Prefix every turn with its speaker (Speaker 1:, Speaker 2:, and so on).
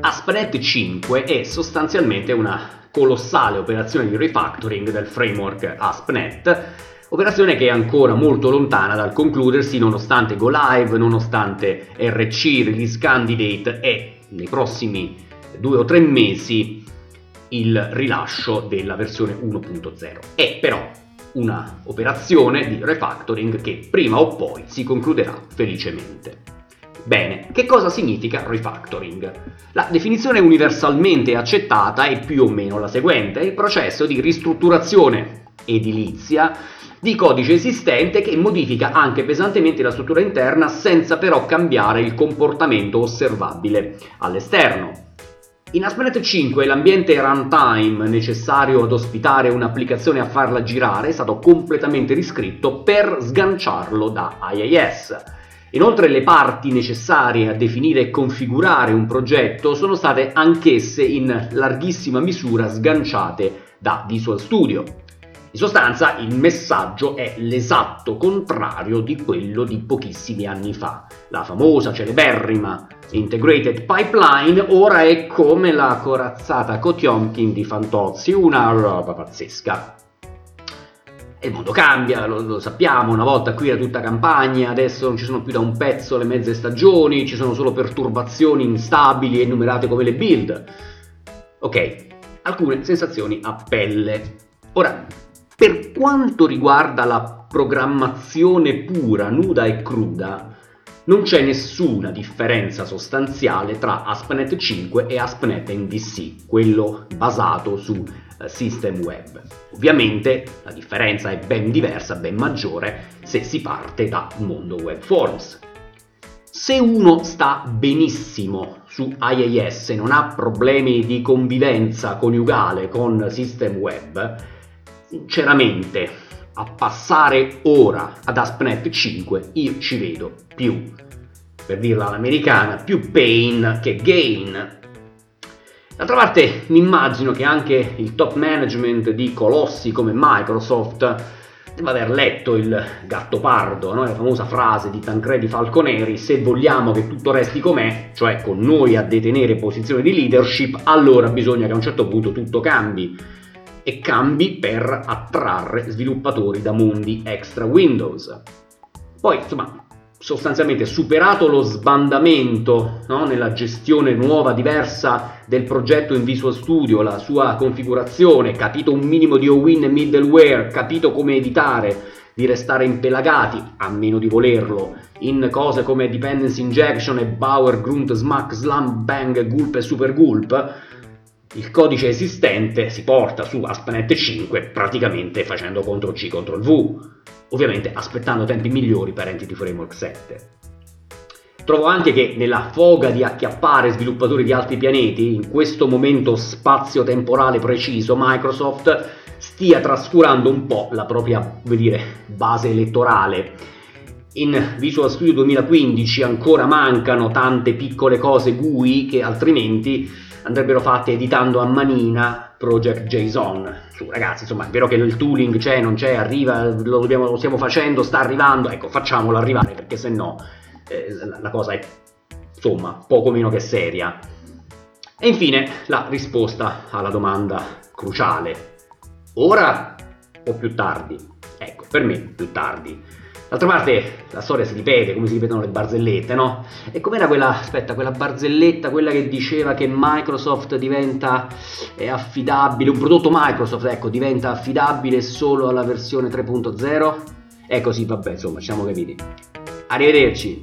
Speaker 1: ASP.NET 5 è sostanzialmente una colossale operazione di refactoring del framework ASP.NET, operazione che è ancora molto lontana dal concludersi nonostante Go Live, nonostante RC, Release Candidate e nei prossimi due o tre mesi il rilascio della versione 1.0. È però una operazione di refactoring che prima o poi si concluderà felicemente. Bene, che cosa significa refactoring? La definizione universalmente accettata è più o meno la seguente, il processo di ristrutturazione edilizia di codice esistente che modifica anche pesantemente la struttura interna senza però cambiare il comportamento osservabile all'esterno. In ASP.NET 5 l'ambiente runtime necessario ad ospitare un'applicazione a farla girare è stato completamente riscritto per sganciarlo da IIS. Inoltre le parti necessarie a definire e configurare un progetto sono state anch'esse in larghissima misura sganciate da Visual Studio. In sostanza il messaggio è l'esatto contrario di quello di pochissimi anni fa. La famosa, celeberrima Integrated Pipeline ora è come la corazzata Kotiomkin di Fantozzi, una roba pazzesca. E il mondo cambia, lo, lo, sappiamo, una volta qui era tutta campagna, adesso non ci sono più da un pezzo le mezze stagioni, ci sono solo perturbazioni instabili e enumerate come le build. Ok, alcune sensazioni a pelle. Ora, per quanto riguarda la programmazione pura, nuda e cruda, non c'è nessuna differenza sostanziale tra ASP.NET 5 e ASP.NET MVC, quello basato su eh, system web. Ovviamente la differenza è ben diversa, ben maggiore se si parte da mondo web forms. Se uno sta benissimo su IIS e non ha problemi di convivenza coniugale con system web, sinceramente a passare ora ad ASP.NET 5 io ci vedo più, per dirla all'americana, più pain che gain D'altra parte mi immagino che anche il top management di colossi come Microsoft deve aver letto il gatto pardo, no? la famosa frase di Tancredi Falconeri, se vogliamo che tutto resti com'è, cioè con noi a detenere posizioni di leadership, allora bisogna che a un certo punto tutto cambi. E cambi per attrarre sviluppatori da mondi extra Windows. Poi, insomma, sostanzialmente superato lo sbandamento no, nella gestione nuova, diversa del progetto in Visual Studio, la sua configurazione, capito un minimo di OWIN e middleware, capito come editare, di restare impelagati, a meno di volerlo, in cose come dependency injection e Bauer, Grunt, Smack, Slam, Bang, Gulp e Super Gulp, il codice esistente si porta su ASP.NET 5 praticamente facendo CTRL-C, CTRL-V ovviamente aspettando tempi migliori per Entity Framework 7. Trovo anche che nella foga di acchiappare sviluppatori di altri pianeti, in questo momento spazio-temporale preciso, Microsoft stia trascurando un po' la propria, come dire, base elettorale. In Visual Studio 2015 ancora mancano tante piccole cose GUI che altrimenti andrebbero fatte editando a manina Project JSON. Su ragazzi, insomma, è vero che il tooling c'è, non c'è, arriva, lo, dobbiamo, lo stiamo facendo, sta arrivando, ecco, facciamolo arrivare perché se no eh, la cosa è, insomma, poco meno che seria. E infine la risposta alla domanda cruciale. Ora o più tardi? Ecco, per me più tardi. D'altra parte la storia si ripete, come si ripetono le barzellette, no? E com'era quella, aspetta, quella barzelletta, quella che diceva che Microsoft diventa eh, affidabile, un prodotto Microsoft, ecco, diventa affidabile solo alla versione 3.0? Ecco sì, vabbè, insomma, siamo capiti. Arrivederci.